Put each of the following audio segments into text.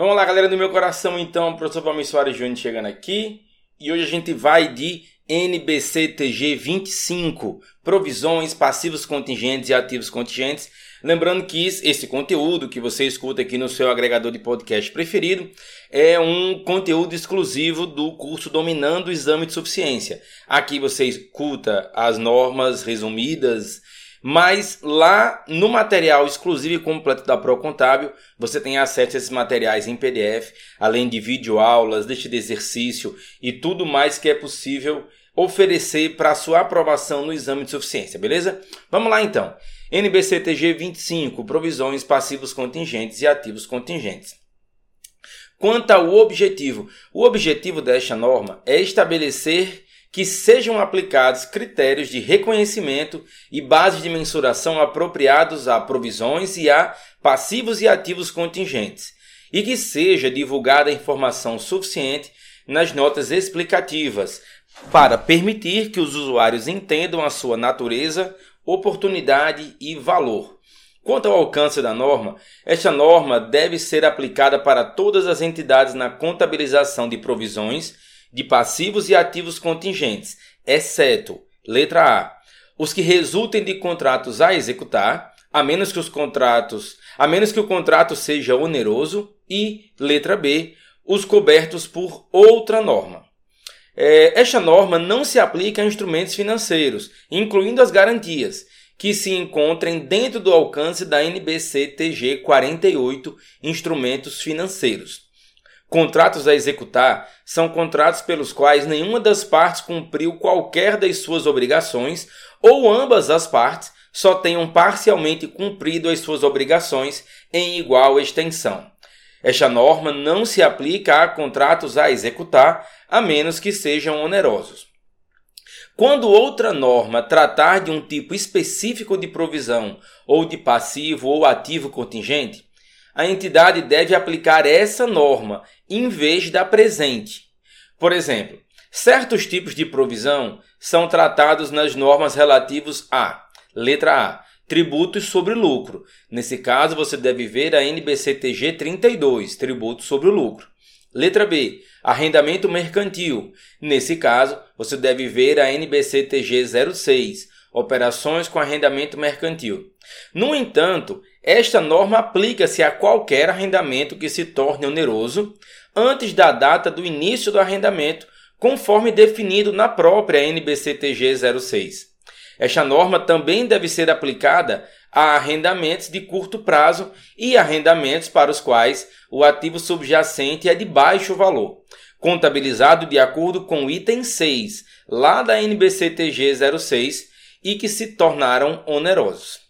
Vamos lá, galera do meu coração, então, professor Palmeiras Soares Júnior chegando aqui. E hoje a gente vai de NBCTG 25, provisões, passivos contingentes e ativos contingentes. Lembrando que esse conteúdo que você escuta aqui no seu agregador de podcast preferido é um conteúdo exclusivo do curso Dominando o Exame de Suficiência. Aqui você escuta as normas resumidas mas lá no material exclusivo e completo da Pro Contábil, você tem acesso a esses materiais em PDF, além de videoaulas, deixa de exercício e tudo mais que é possível oferecer para sua aprovação no exame de suficiência, beleza? Vamos lá então. NBCTG 25, provisões passivos contingentes e ativos contingentes. Quanto ao objetivo, o objetivo desta norma é estabelecer que sejam aplicados critérios de reconhecimento e bases de mensuração apropriados a provisões e a passivos e ativos contingentes, e que seja divulgada informação suficiente nas notas explicativas para permitir que os usuários entendam a sua natureza, oportunidade e valor. Quanto ao alcance da norma, esta norma deve ser aplicada para todas as entidades na contabilização de provisões de passivos e ativos contingentes, exceto, letra A, os que resultem de contratos a executar, a menos que os contratos, a menos que o contrato seja oneroso, e letra B, os cobertos por outra norma. É, esta norma não se aplica a instrumentos financeiros, incluindo as garantias, que se encontrem dentro do alcance da NBC TG 48 Instrumentos Financeiros. Contratos a executar são contratos pelos quais nenhuma das partes cumpriu qualquer das suas obrigações ou ambas as partes só tenham parcialmente cumprido as suas obrigações em igual extensão. Esta norma não se aplica a contratos a executar, a menos que sejam onerosos. Quando outra norma tratar de um tipo específico de provisão ou de passivo ou ativo contingente, a entidade deve aplicar essa norma em vez da presente. Por exemplo, certos tipos de provisão são tratados nas normas relativos a letra A, tributos sobre lucro. Nesse caso, você deve ver a NBCTG 32, tributos sobre lucro. Letra B, arrendamento mercantil. Nesse caso, você deve ver a NBCTG 06, operações com arrendamento mercantil. No entanto, esta norma aplica-se a qualquer arrendamento que se torne oneroso antes da data do início do arrendamento, conforme definido na própria NBCTG 06. Esta norma também deve ser aplicada a arrendamentos de curto prazo e arrendamentos para os quais o ativo subjacente é de baixo valor, contabilizado de acordo com o item 6, lá da NBCTG 06, e que se tornaram onerosos.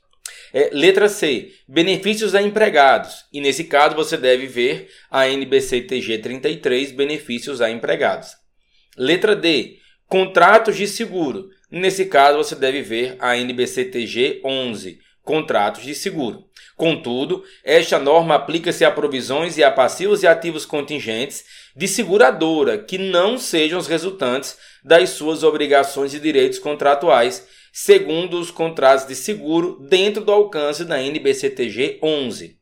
É, letra C, benefícios a empregados. E nesse caso você deve ver a NBCTG 33, benefícios a empregados. Letra D, contratos de seguro. Nesse caso você deve ver a NBCTG 11, contratos de seguro. Contudo, esta norma aplica-se a provisões e a passivos e ativos contingentes de seguradora que não sejam os resultantes das suas obrigações e direitos contratuais segundo os contratos de seguro dentro do alcance da NBCTG 11.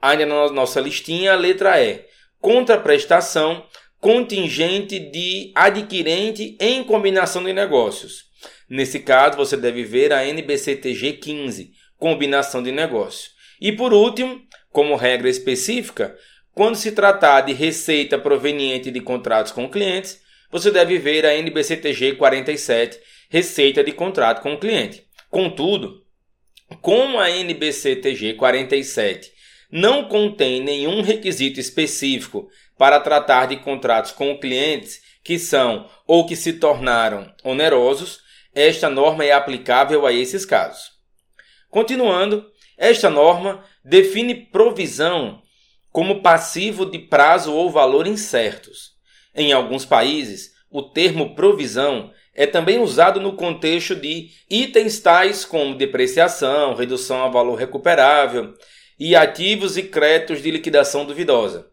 Ainda na nossa listinha, a letra E. Contraprestação contingente de adquirente em combinação de negócios. Nesse caso, você deve ver a NBCTG 15, combinação de negócios. E por último, como regra específica, quando se tratar de receita proveniente de contratos com clientes, você deve ver a NBCTG 47, receita de contrato com o cliente. Contudo, como a NBCTG 47 não contém nenhum requisito específico para tratar de contratos com clientes que são ou que se tornaram onerosos, esta norma é aplicável a esses casos. Continuando, esta norma define provisão como passivo de prazo ou valor incertos. Em alguns países, o termo provisão é também usado no contexto de itens tais como depreciação, redução a valor recuperável e ativos e créditos de liquidação duvidosa.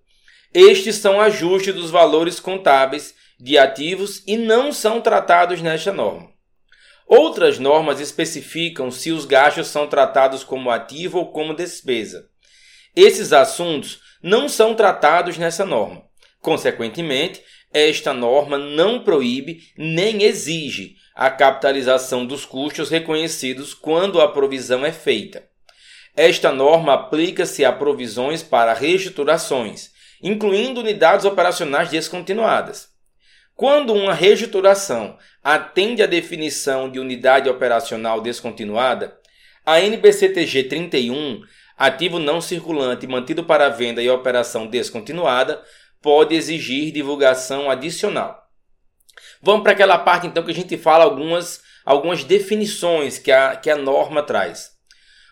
Estes são ajustes dos valores contábeis de ativos e não são tratados nesta norma. Outras normas especificam se os gastos são tratados como ativo ou como despesa. Esses assuntos não são tratados nessa norma. Consequentemente, esta norma não proíbe nem exige a capitalização dos custos reconhecidos quando a provisão é feita. Esta norma aplica-se a provisões para reestruturações, incluindo unidades operacionais descontinuadas. Quando uma reestruturação atende à definição de unidade operacional descontinuada, a NBCTG 31, ativo não circulante mantido para venda e operação descontinuada, pode exigir divulgação adicional. Vamos para aquela parte então que a gente fala algumas, algumas definições que a, que a norma traz.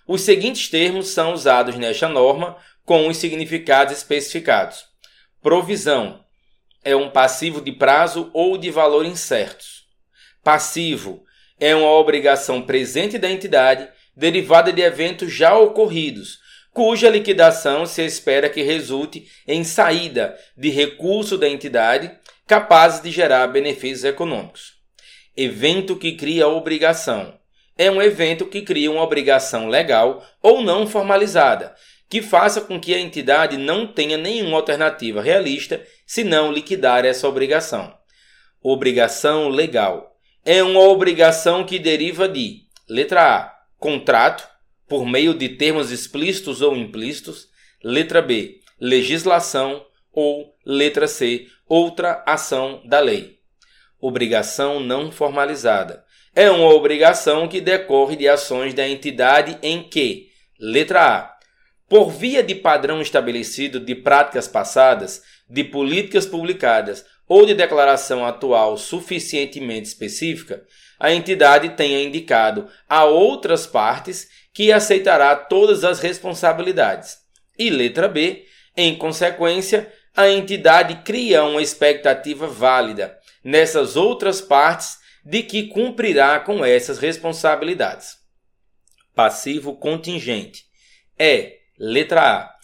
Os seguintes termos são usados nesta norma com os significados especificados. Provisão é um passivo de prazo ou de valor incertos. Passivo é uma obrigação presente da entidade derivada de eventos já ocorridos, cuja liquidação se espera que resulte em saída de recurso da entidade capazes de gerar benefícios econômicos. Evento que cria obrigação é um evento que cria uma obrigação legal ou não formalizada, que faça com que a entidade não tenha nenhuma alternativa realista senão liquidar essa obrigação. Obrigação legal é uma obrigação que deriva de letra A, contrato, por meio de termos explícitos ou implícitos, letra B, legislação ou letra C, outra ação da lei. Obrigação não formalizada é uma obrigação que decorre de ações da entidade em que, letra A, por via de padrão estabelecido de práticas passadas, de políticas publicadas ou de declaração atual suficientemente específica, a entidade tenha indicado a outras partes que aceitará todas as responsabilidades. E letra B, em consequência, a entidade cria uma expectativa válida nessas outras partes de que cumprirá com essas responsabilidades. Passivo contingente é Letra A.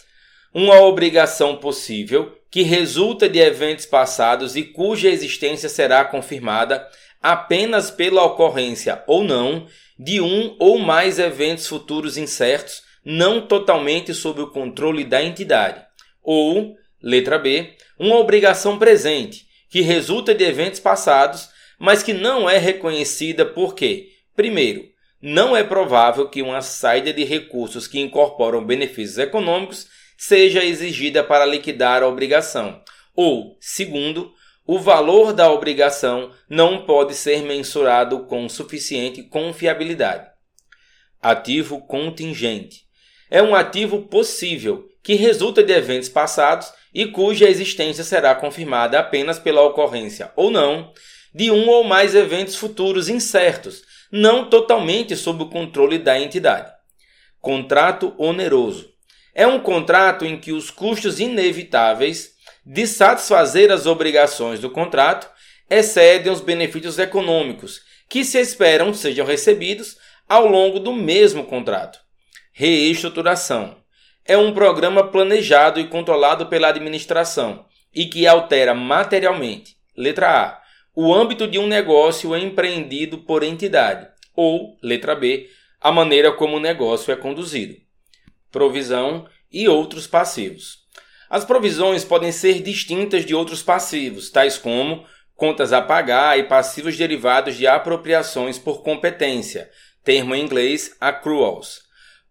Uma obrigação possível que resulta de eventos passados e cuja existência será confirmada apenas pela ocorrência ou não de um ou mais eventos futuros incertos, não totalmente sob o controle da entidade. Ou, letra B, uma obrigação presente que resulta de eventos passados, mas que não é reconhecida porque, primeiro, não é provável que uma saída de recursos que incorporam benefícios econômicos seja exigida para liquidar a obrigação. Ou, segundo, o valor da obrigação não pode ser mensurado com suficiente confiabilidade. Ativo contingente é um ativo possível que resulta de eventos passados e cuja existência será confirmada apenas pela ocorrência ou não de um ou mais eventos futuros incertos não totalmente sob o controle da entidade. Contrato oneroso é um contrato em que os custos inevitáveis de satisfazer as obrigações do contrato excedem os benefícios econômicos que se esperam sejam recebidos ao longo do mesmo contrato. Reestruturação é um programa planejado e controlado pela administração e que altera materialmente, letra A, o âmbito de um negócio empreendido por entidade, ou, letra B, a maneira como o negócio é conduzido. Provisão e outros passivos. As provisões podem ser distintas de outros passivos, tais como contas a pagar e passivos derivados de apropriações por competência, termo em inglês accruals,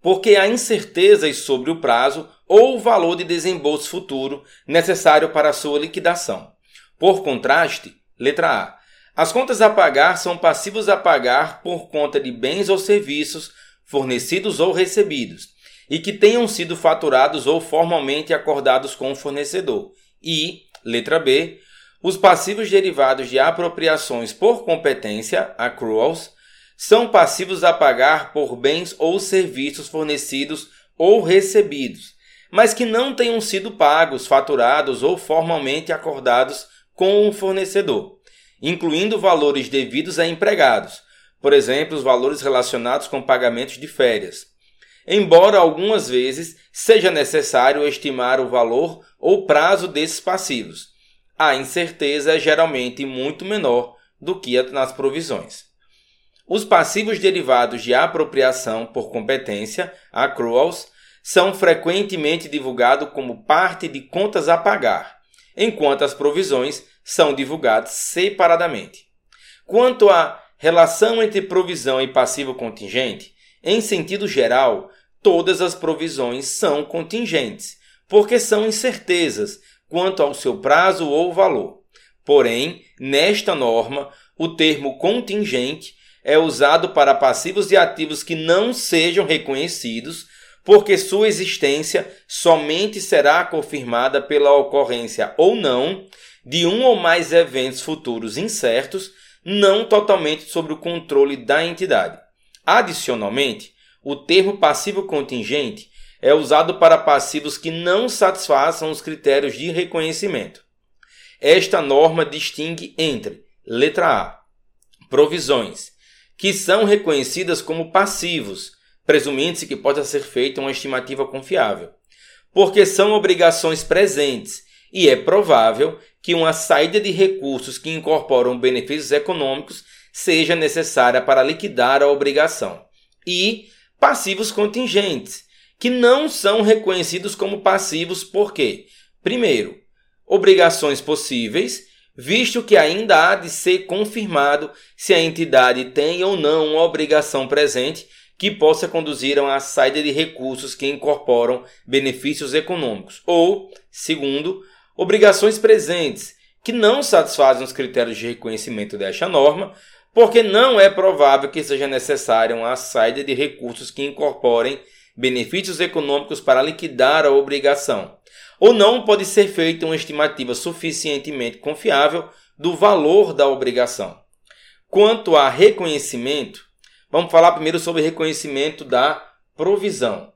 porque há incertezas sobre o prazo ou o valor de desembolso futuro necessário para sua liquidação. Por contraste, Letra A. As contas a pagar são passivos a pagar por conta de bens ou serviços fornecidos ou recebidos e que tenham sido faturados ou formalmente acordados com o fornecedor. E, letra B, os passivos derivados de apropriações por competência, accruals, são passivos a pagar por bens ou serviços fornecidos ou recebidos, mas que não tenham sido pagos, faturados ou formalmente acordados com o fornecedor, incluindo valores devidos a empregados, por exemplo, os valores relacionados com pagamentos de férias. Embora algumas vezes seja necessário estimar o valor ou prazo desses passivos, a incerteza é geralmente muito menor do que nas provisões. Os passivos derivados de apropriação por competência, accruals, são frequentemente divulgados como parte de contas a pagar, enquanto as provisões são divulgadas separadamente. Quanto à relação entre provisão e passivo contingente, em sentido geral, todas as provisões são contingentes, porque são incertezas quanto ao seu prazo ou valor. Porém, nesta norma, o termo contingente é usado para passivos e ativos que não sejam reconhecidos, porque sua existência somente será confirmada pela ocorrência ou não de um ou mais eventos futuros incertos, não totalmente sob o controle da entidade. Adicionalmente, o termo passivo contingente é usado para passivos que não satisfaçam os critérios de reconhecimento. Esta norma distingue entre, letra A, provisões, que são reconhecidas como passivos, presumindo-se que possa ser feita uma estimativa confiável, porque são obrigações presentes e é provável que uma saída de recursos que incorporam benefícios econômicos seja necessária para liquidar a obrigação, e passivos contingentes, que não são reconhecidos como passivos porque, primeiro, obrigações possíveis, visto que ainda há de ser confirmado se a entidade tem ou não uma obrigação presente que possa conduzir a uma saída de recursos que incorporam benefícios econômicos, ou, segundo, obrigações presentes que não satisfazem os critérios de reconhecimento desta norma, porque não é provável que seja necessária uma saída de recursos que incorporem benefícios econômicos para liquidar a obrigação, ou não pode ser feita uma estimativa suficientemente confiável do valor da obrigação. Quanto a reconhecimento, vamos falar primeiro sobre reconhecimento da provisão.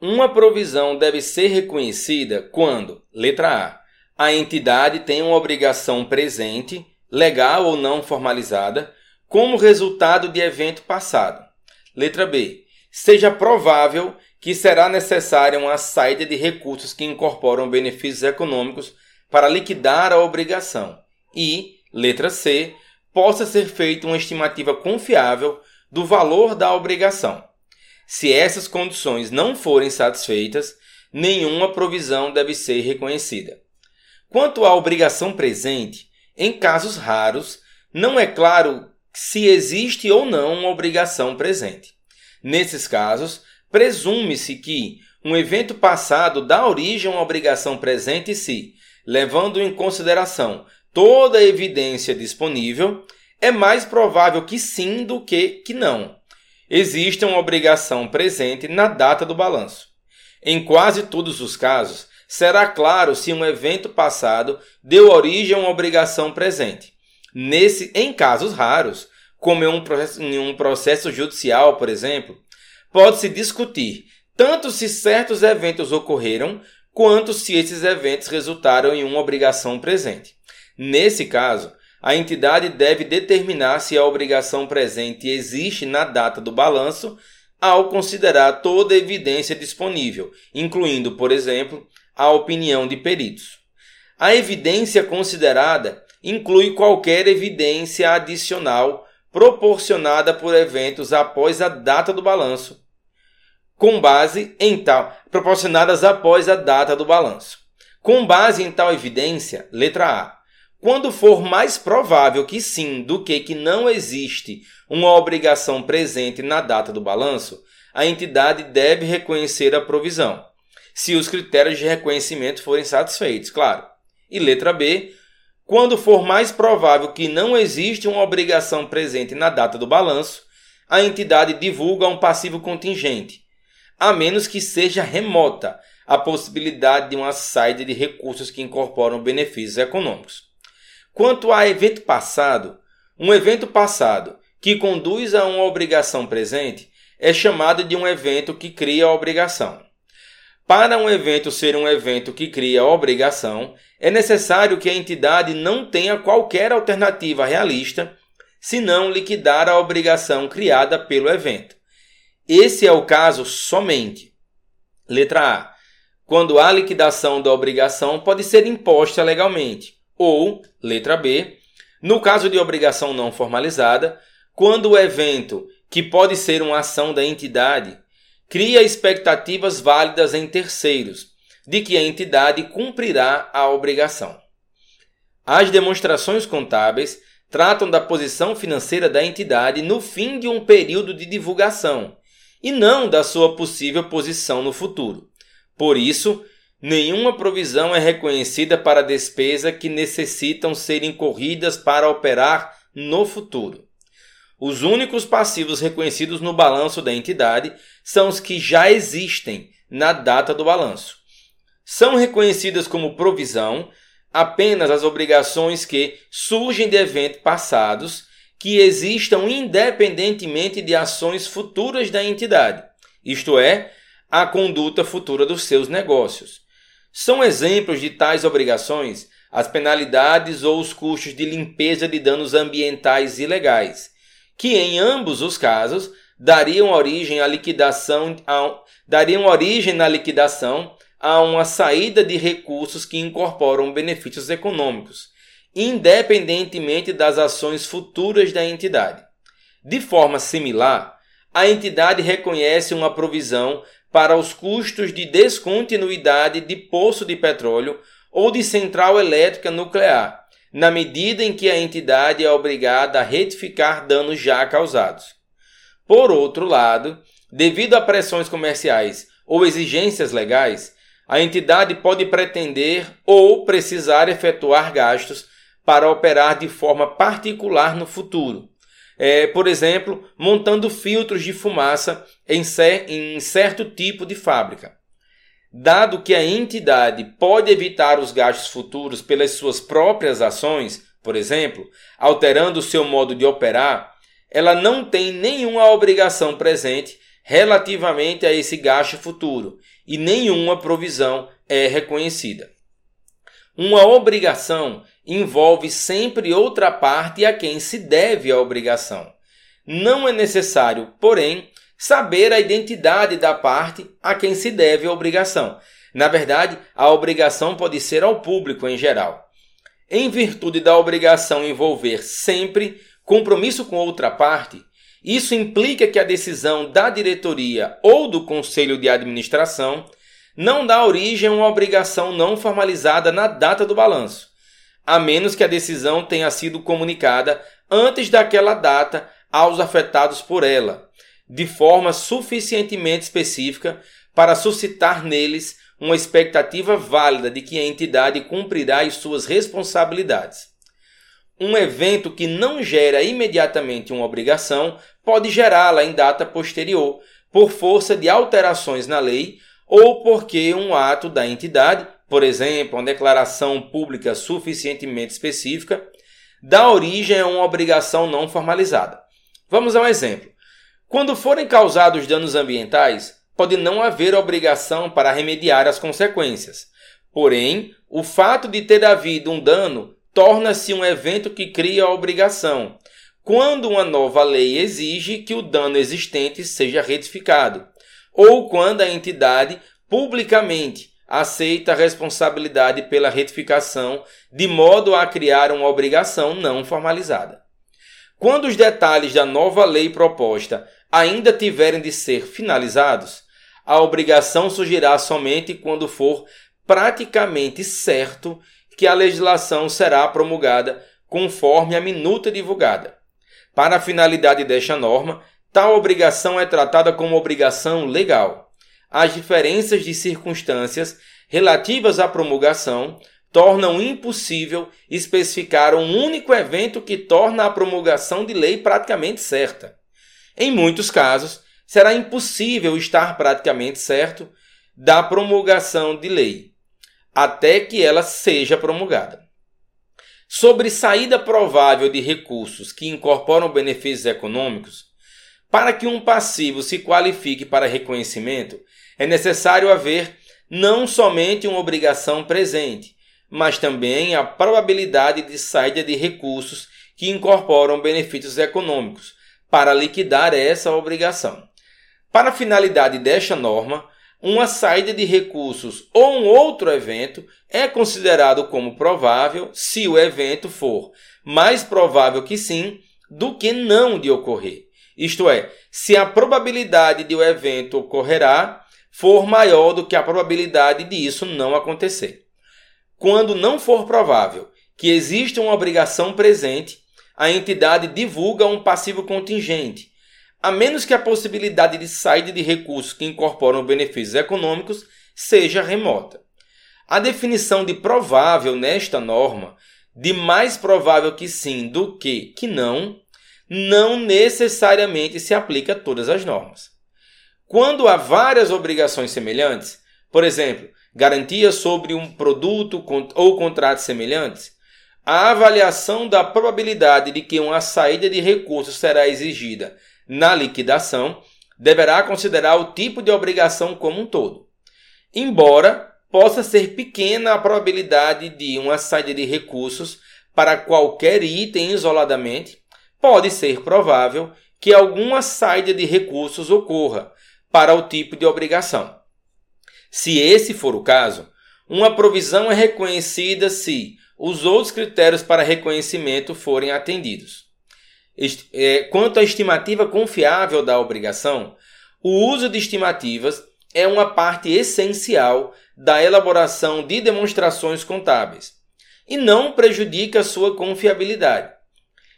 Uma provisão deve ser reconhecida quando, letra A, a entidade tem uma obrigação presente, legal ou não formalizada, como resultado de evento passado. Letra B. Seja provável que será necessária uma saída de recursos que incorporam benefícios econômicos para liquidar a obrigação. E, letra C, possa ser feita uma estimativa confiável do valor da obrigação. Se essas condições não forem satisfeitas, nenhuma provisão deve ser reconhecida. Quanto à obrigação presente, em casos raros, não é claro se existe ou não uma obrigação presente. Nesses casos, presume-se que um evento passado dá origem a uma obrigação presente se, levando em consideração toda a evidência disponível, é mais provável que sim do que que não. Existe uma obrigação presente na data do balanço. Em quase todos os casos, será claro se um evento passado deu origem a uma obrigação presente. Nesse, em casos raros, como em um processo, em um processo judicial, por exemplo, pode-se discutir tanto se certos eventos ocorreram, quanto se esses eventos resultaram em uma obrigação presente. Nesse caso, a entidade deve determinar se a obrigação presente existe na data do balanço, ao considerar toda a evidência disponível, incluindo, por exemplo, a opinião de peritos. A evidência considerada inclui qualquer evidência adicional proporcionada por eventos após a data do balanço, com base em tal proporcionadas após a data do balanço. Com base em tal evidência, letra A, quando for mais provável que sim do que que não existe uma obrigação presente na data do balanço, a entidade deve reconhecer a provisão se os critérios de reconhecimento forem satisfeitos, claro. E letra B, quando for mais provável que não existe uma obrigação presente na data do balanço, a entidade divulga um passivo contingente, a menos que seja remota a possibilidade de uma saída de recursos que incorporam benefícios econômicos. Quanto a evento passado, um evento passado que conduz a uma obrigação presente é chamado de um evento que cria a obrigação. Para um evento ser um evento que cria obrigação, é necessário que a entidade não tenha qualquer alternativa realista senão liquidar a obrigação criada pelo evento. Esse é o caso somente. Letra A. Quando a liquidação da obrigação pode ser imposta legalmente. Ou, letra B, no caso de obrigação não formalizada, quando o evento, que pode ser uma ação da entidade, cria expectativas válidas em terceiros de que a entidade cumprirá a obrigação. As demonstrações contábeis tratam da posição financeira da entidade no fim de um período de divulgação e não da sua possível posição no futuro. Por isso, nenhuma provisão é reconhecida para despesa que necessitam ser incorridas para operar no futuro. Os únicos passivos reconhecidos no balanço da entidade são os que já existem na data do balanço. São reconhecidas como provisão apenas as obrigações que surgem de eventos passados que existam independentemente de ações futuras da entidade, isto é, a conduta futura dos seus negócios. São exemplos de tais obrigações as penalidades ou os custos de limpeza de danos ambientais ilegais, que em ambos os casos dariam origem à liquidação a, dariam origem na liquidação a uma saída de recursos que incorporam benefícios econômicos, independentemente das ações futuras da entidade. De forma similar, a entidade reconhece uma provisão para os custos de descontinuidade de poço de petróleo ou de central elétrica nuclear, na medida em que a entidade é obrigada a retificar danos já causados. Por outro lado, devido a pressões comerciais ou exigências legais, a entidade pode pretender ou precisar efetuar gastos para operar de forma particular no futuro. É, por exemplo, montando filtros de fumaça em, cer em certo tipo de fábrica. Dado que a entidade pode evitar os gastos futuros pelas suas próprias ações, por exemplo, alterando o seu modo de operar, ela não tem nenhuma obrigação presente relativamente a esse gasto futuro e nenhuma provisão é reconhecida. Uma obrigação envolve sempre outra parte a quem se deve a obrigação. Não é necessário, porém, saber a identidade da parte a quem se deve a obrigação. Na verdade, a obrigação pode ser ao público em geral. Em virtude da obrigação envolver sempre compromisso com outra parte, isso implica que a decisão da diretoria ou do conselho de administração não dá origem a uma obrigação não formalizada na data do balanço, a menos que a decisão tenha sido comunicada antes daquela data aos afetados por ela, de forma suficientemente específica para suscitar neles uma expectativa válida de que a entidade cumprirá as suas responsabilidades. Um evento que não gera imediatamente uma obrigação pode gerá-la em data posterior, por força de alterações na lei ou porque um ato da entidade, por exemplo, uma declaração pública suficientemente específica, dá origem a uma obrigação não formalizada. Vamos a um exemplo. Quando forem causados danos ambientais, pode não haver obrigação para remediar as consequências. Porém, o fato de ter havido um dano torna-se um evento que cria a obrigação, quando uma nova lei exige que o dano existente seja retificado, ou quando a entidade publicamente aceita a responsabilidade pela retificação, de modo a criar uma obrigação não formalizada. Quando os detalhes da nova lei proposta ainda tiverem de ser finalizados, a obrigação surgirá somente quando for praticamente certo que a legislação será promulgada conforme a minuta divulgada. Para a finalidade desta norma, tal obrigação é tratada como obrigação legal. As diferenças de circunstâncias relativas à promulgação tornam impossível especificar um único evento que torna a promulgação de lei praticamente certa. Em muitos casos, será impossível estar praticamente certo da promulgação de lei, até que ela seja promulgada. Sobre saída provável de recursos que incorporam benefícios econômicos, para que um passivo se qualifique para reconhecimento, é necessário haver não somente uma obrigação presente, mas também a probabilidade de saída de recursos que incorporam benefícios econômicos, para liquidar essa obrigação. Para a finalidade desta norma, uma saída de recursos ou um outro evento é considerado como provável se o evento for mais provável que sim do que não de ocorrer. Isto é, se a probabilidade de o evento ocorrerá for maior do que a probabilidade de isso não acontecer. Quando não for provável que exista uma obrigação presente, a entidade divulga um passivo contingente, a menos que a possibilidade de saída de recursos que incorporam benefícios econômicos seja remota. A definição de provável nesta norma, de mais provável que sim do que que não, não necessariamente se aplica a todas as normas. Quando há várias obrigações semelhantes, por exemplo, garantias sobre um produto ou contratos semelhantes, a avaliação da probabilidade de que uma saída de recursos será exigida na liquidação deverá considerar o tipo de obrigação como um todo. Embora possa ser pequena a probabilidade de uma saída de recursos para qualquer item isoladamente, pode ser provável que alguma saída de recursos ocorra para o tipo de obrigação. Se esse for o caso, uma provisão é reconhecida se os outros critérios para reconhecimento forem atendidos. É, quanto à estimativa confiável da obrigação, o uso de estimativas é uma parte essencial da elaboração de demonstrações contábeis e não prejudica sua confiabilidade.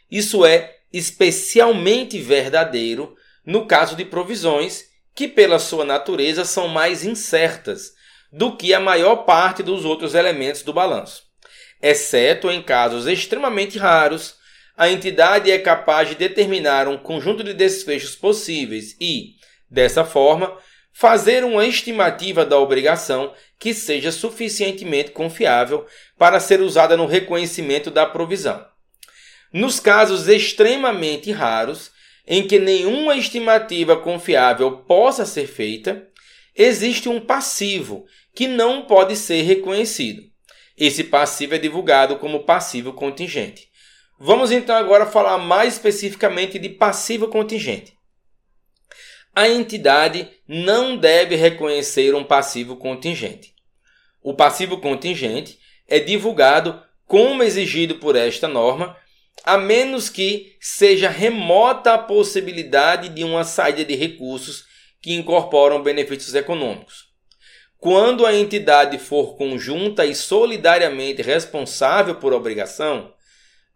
Isso é especialmente verdadeiro no caso de provisões que, pela sua natureza, são mais incertas do que a maior parte dos outros elementos do balanço exceto em casos extremamente raros, a entidade é capaz de determinar um conjunto de desfechos possíveis e, dessa forma, fazer uma estimativa da obrigação que seja suficientemente confiável para ser usada no reconhecimento da provisão. Nos casos extremamente raros, em que nenhuma estimativa confiável possa ser feita, existe um passivo que não pode ser reconhecido. Esse passivo é divulgado como passivo contingente. Vamos então agora falar mais especificamente de passivo contingente. A entidade não deve reconhecer um passivo contingente. O passivo contingente é divulgado como exigido por esta norma, a menos que seja remota a possibilidade de uma saída de recursos que incorporam benefícios econômicos. Quando a entidade for conjunta e solidariamente responsável por obrigação,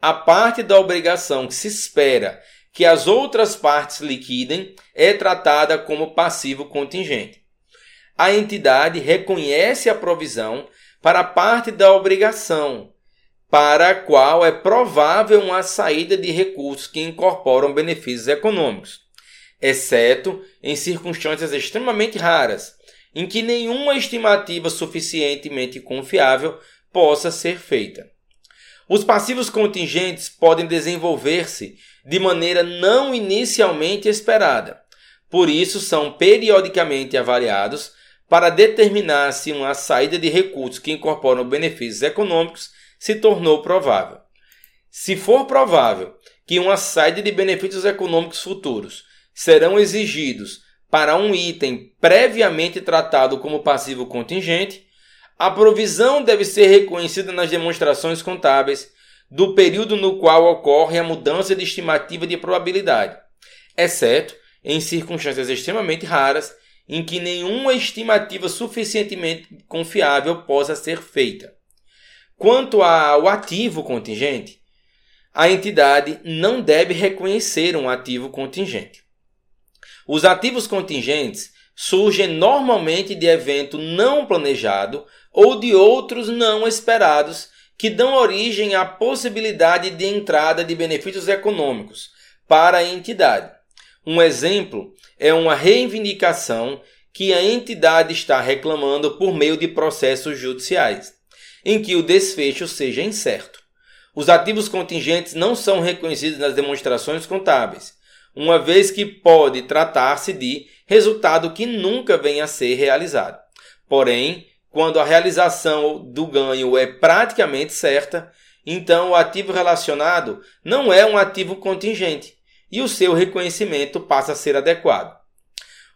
a parte da obrigação que se espera que as outras partes liquidem é tratada como passivo contingente. A entidade reconhece a provisão para a parte da obrigação, para a qual é provável uma saída de recursos que incorporam benefícios econômicos, exceto em circunstâncias extremamente raras em que nenhuma estimativa suficientemente confiável possa ser feita. Os passivos contingentes podem desenvolver-se de maneira não inicialmente esperada, por isso são periodicamente avaliados para determinar se uma saída de recursos que incorporam benefícios econômicos se tornou provável. Se for provável que uma saída de benefícios econômicos futuros serão exigidos para um item previamente tratado como passivo contingente, a provisão deve ser reconhecida nas demonstrações contábeis do período no qual ocorre a mudança de estimativa de probabilidade, exceto em circunstâncias extremamente raras em que nenhuma estimativa suficientemente confiável possa ser feita. Quanto ao ativo contingente, a entidade não deve reconhecer um ativo contingente. Os ativos contingentes surgem normalmente de evento não planejado ou de outros não esperados que dão origem à possibilidade de entrada de benefícios econômicos para a entidade. Um exemplo é uma reivindicação que a entidade está reclamando por meio de processos judiciais, em que o desfecho seja incerto. Os ativos contingentes não são reconhecidos nas demonstrações contábeis, uma vez que pode tratar-se de resultado que nunca venha a ser realizado. Porém, quando a realização do ganho é praticamente certa, então o ativo relacionado não é um ativo contingente e o seu reconhecimento passa a ser adequado.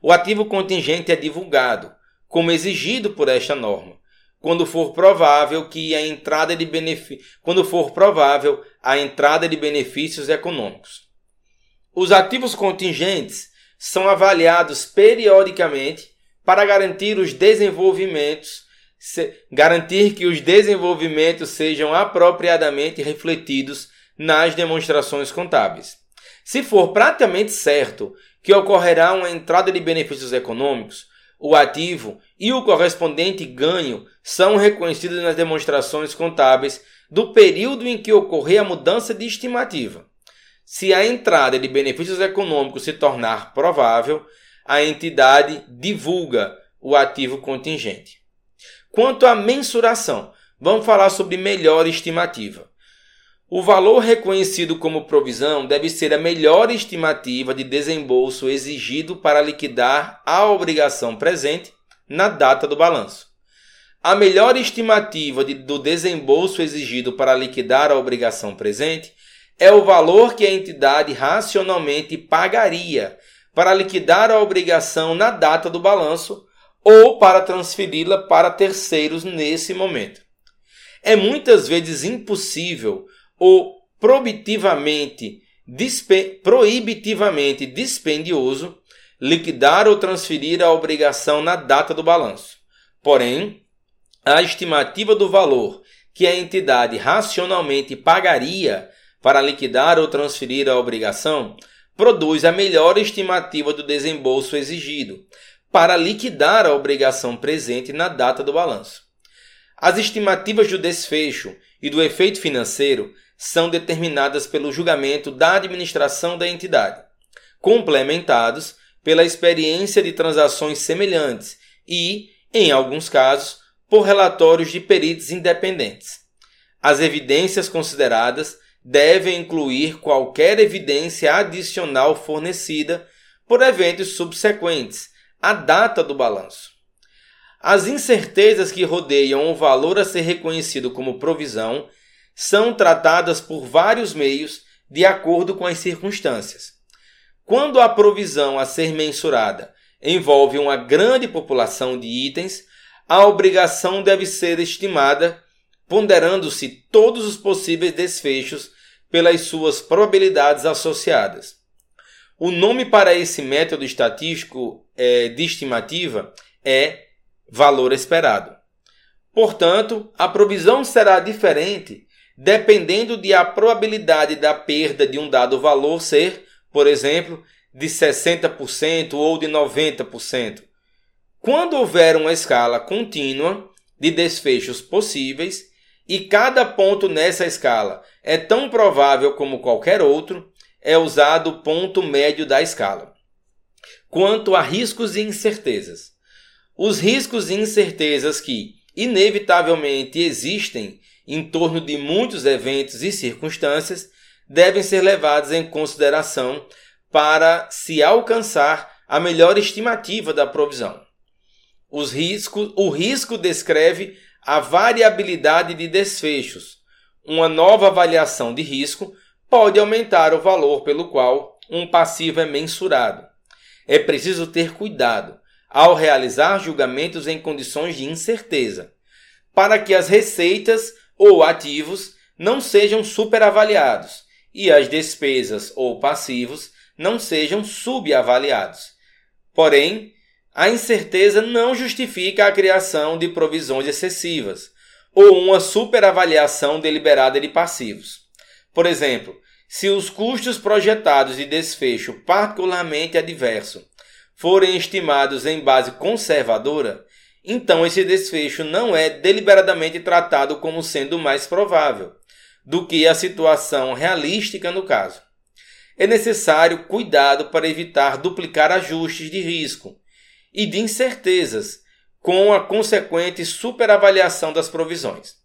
O ativo contingente é divulgado, como exigido por esta norma, quando for provável que a entrada de quando for provável a entrada de benefícios econômicos. Os ativos contingentes são avaliados periodicamente para garantir os desenvolvimentos, garantir que os desenvolvimentos sejam apropriadamente refletidos nas demonstrações contábeis. Se for praticamente certo que ocorrerá uma entrada de benefícios econômicos, o ativo e o correspondente ganho são reconhecidos nas demonstrações contábeis do período em que ocorrer a mudança de estimativa. Se a entrada de benefícios econômicos se tornar provável, a entidade divulga o ativo contingente. Quanto à mensuração, vamos falar sobre melhor estimativa. O valor reconhecido como provisão deve ser a melhor estimativa de desembolso exigido para liquidar a obrigação presente na data do balanço. A melhor estimativa de, do desembolso exigido para liquidar a obrigação presente é o valor que a entidade racionalmente pagaria para liquidar a obrigação na data do balanço ou para transferi-la para terceiros nesse momento. É muitas vezes impossível ou proibitivamente, dispe, proibitivamente dispendioso liquidar ou transferir a obrigação na data do balanço. Porém, a estimativa do valor que a entidade racionalmente pagaria para liquidar ou transferir a obrigação produz a melhor estimativa do desembolso exigido para liquidar a obrigação presente na data do balanço. As estimativas do desfecho e do efeito financeiro são determinadas pelo julgamento da administração da entidade, complementados pela experiência de transações semelhantes e, em alguns casos, por relatórios de peritos independentes. As evidências consideradas devem incluir qualquer evidência adicional fornecida por eventos subsequentes à data do balanço. As incertezas que rodeiam o valor a ser reconhecido como provisão são tratadas por vários meios de acordo com as circunstâncias. Quando a provisão a ser mensurada envolve uma grande população de itens, a obrigação deve ser estimada ponderando-se todos os possíveis desfechos pelas suas probabilidades associadas. O nome para esse método estatístico é, de estimativa é valor esperado. Portanto, a provisão será diferente dependendo de a probabilidade da perda de um dado valor ser, por exemplo, de 60% ou de 90%. Quando houver uma escala contínua de desfechos possíveis e cada ponto nessa escala é tão provável como qualquer outro, é usado o ponto médio da escala. Quanto a riscos e incertezas. Os riscos e incertezas que, inevitavelmente, existem em torno de muitos eventos e circunstâncias devem ser levados em consideração para se alcançar a melhor estimativa da provisão. Os riscos, o risco descreve a variabilidade de desfechos. Uma nova avaliação de risco pode aumentar o valor pelo qual um passivo é mensurado. É preciso ter cuidado ao realizar julgamentos em condições de incerteza, para que as receitas ou ativos não sejam superavaliados e as despesas ou passivos não sejam subavaliados. Porém, a incerteza não justifica a criação de provisões excessivas ou uma superavaliação deliberada de passivos. Por exemplo, se os custos projetados de desfecho particularmente adverso forem estimados em base conservadora, então esse desfecho não é deliberadamente tratado como sendo mais provável do que a situação realística no caso. É necessário cuidado para evitar duplicar ajustes de risco e de incertezas com a consequente superavaliação das provisões.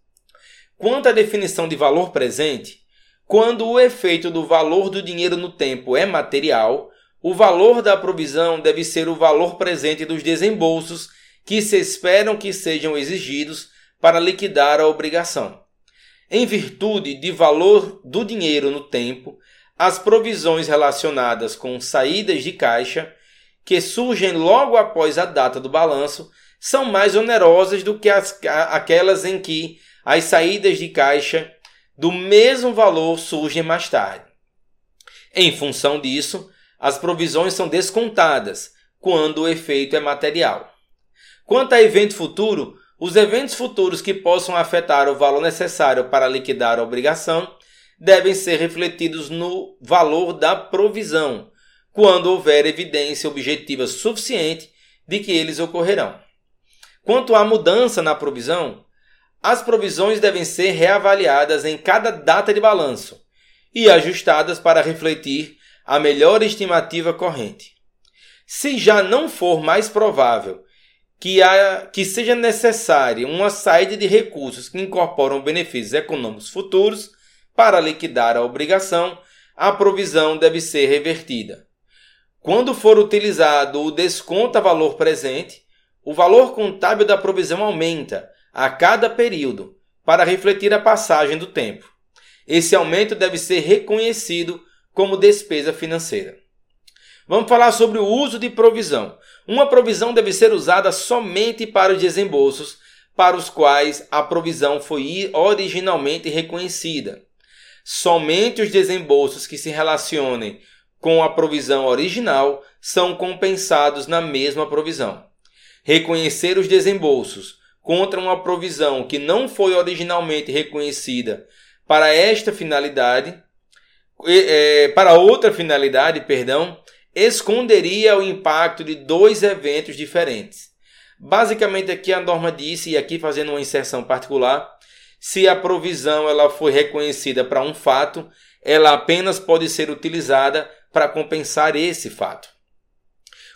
Quanto à definição de valor presente, quando o efeito do valor do dinheiro no tempo é material, o valor da provisão deve ser o valor presente dos desembolsos que se esperam que sejam exigidos para liquidar a obrigação. Em virtude de valor do dinheiro no tempo, as provisões relacionadas com saídas de caixa, que surgem logo após a data do balanço, são mais onerosas do que as, aquelas em que as saídas de caixa do mesmo valor surgem mais tarde. Em função disso, as provisões são descontadas quando o efeito é material. Quanto a evento futuro, os eventos futuros que possam afetar o valor necessário para liquidar a obrigação devem ser refletidos no valor da provisão, quando houver evidência objetiva suficiente de que eles ocorrerão. Quanto à mudança na provisão, as provisões devem ser reavaliadas em cada data de balanço e ajustadas para refletir a melhor estimativa corrente. Se já não for mais provável que, há, que seja necessária uma saída de recursos que incorporam benefícios econômicos futuros para liquidar a obrigação, a provisão deve ser revertida. Quando for utilizado o desconto a valor presente, o valor contábil da provisão aumenta a cada período para refletir a passagem do tempo. Esse aumento deve ser reconhecido como despesa financeira. Vamos falar sobre o uso de provisão. Uma provisão deve ser usada somente para os desembolsos para os quais a provisão foi originalmente reconhecida. Somente os desembolsos que se relacionem com a provisão original são compensados na mesma provisão. Reconhecer os desembolsos contra uma provisão que não foi originalmente reconhecida para esta finalidade, é, para outra finalidade, perdão, esconderia o impacto de dois eventos diferentes. Basicamente aqui a norma disse, e aqui fazendo uma inserção particular, se a provisão ela foi reconhecida para um fato, ela apenas pode ser utilizada para compensar esse fato.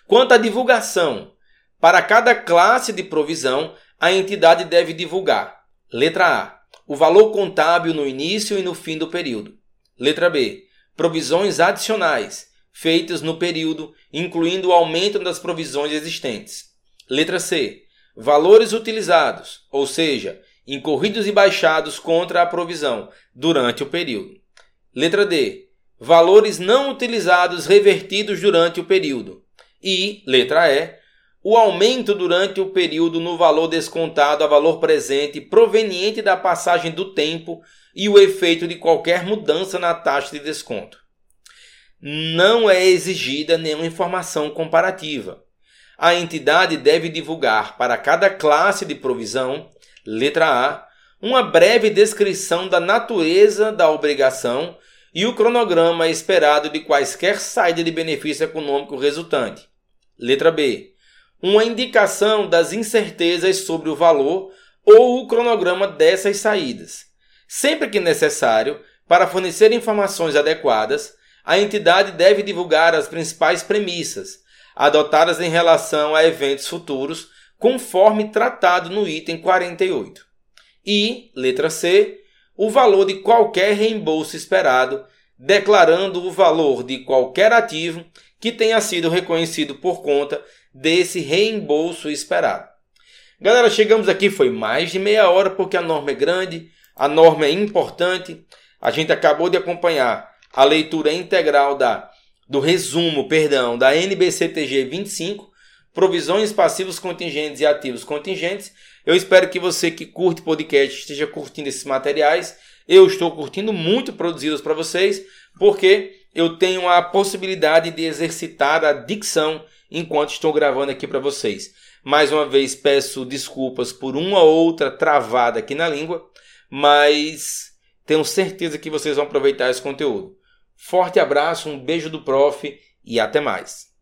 Quanto à divulgação, para cada classe de provisão, a entidade deve divulgar: letra A, o valor contábil no início e no fim do período. Letra B, provisões adicionais feitas no período, incluindo o aumento das provisões existentes. Letra C. Valores utilizados, ou seja, incorridos e baixados contra a provisão durante o período. Letra D. Valores não utilizados revertidos durante o período. E, letra E, o aumento durante o período no valor descontado a valor presente proveniente da passagem do tempo e o efeito de qualquer mudança na taxa de desconto. Não é exigida nenhuma informação comparativa. A entidade deve divulgar para cada classe de provisão, letra A, uma breve descrição da natureza da obrigação e o cronograma esperado de quaisquer saída de benefício econômico resultante. Letra B uma indicação das incertezas sobre o valor ou o cronograma dessas saídas. Sempre que necessário, para fornecer informações adequadas, a entidade deve divulgar as principais premissas adotadas em relação a eventos futuros, conforme tratado no item 48. E, letra C, o valor de qualquer reembolso esperado, declarando o valor de qualquer ativo que tenha sido reconhecido por conta desse reembolso esperado. Galera, chegamos aqui, foi mais de meia hora porque a norma é grande, a norma é importante. A gente acabou de acompanhar a leitura integral da do resumo, perdão, da NBCTG 25, provisões passivos contingentes e ativos contingentes. Eu espero que você que curte podcast esteja curtindo esses materiais. Eu estou curtindo muito produzi-los para vocês, porque eu tenho a possibilidade de exercitar a dicção enquanto estou gravando aqui para vocês. Mais uma vez peço desculpas por uma outra travada aqui na língua, mas tenho certeza que vocês vão aproveitar esse conteúdo. Forte abraço, um beijo do prof e até mais.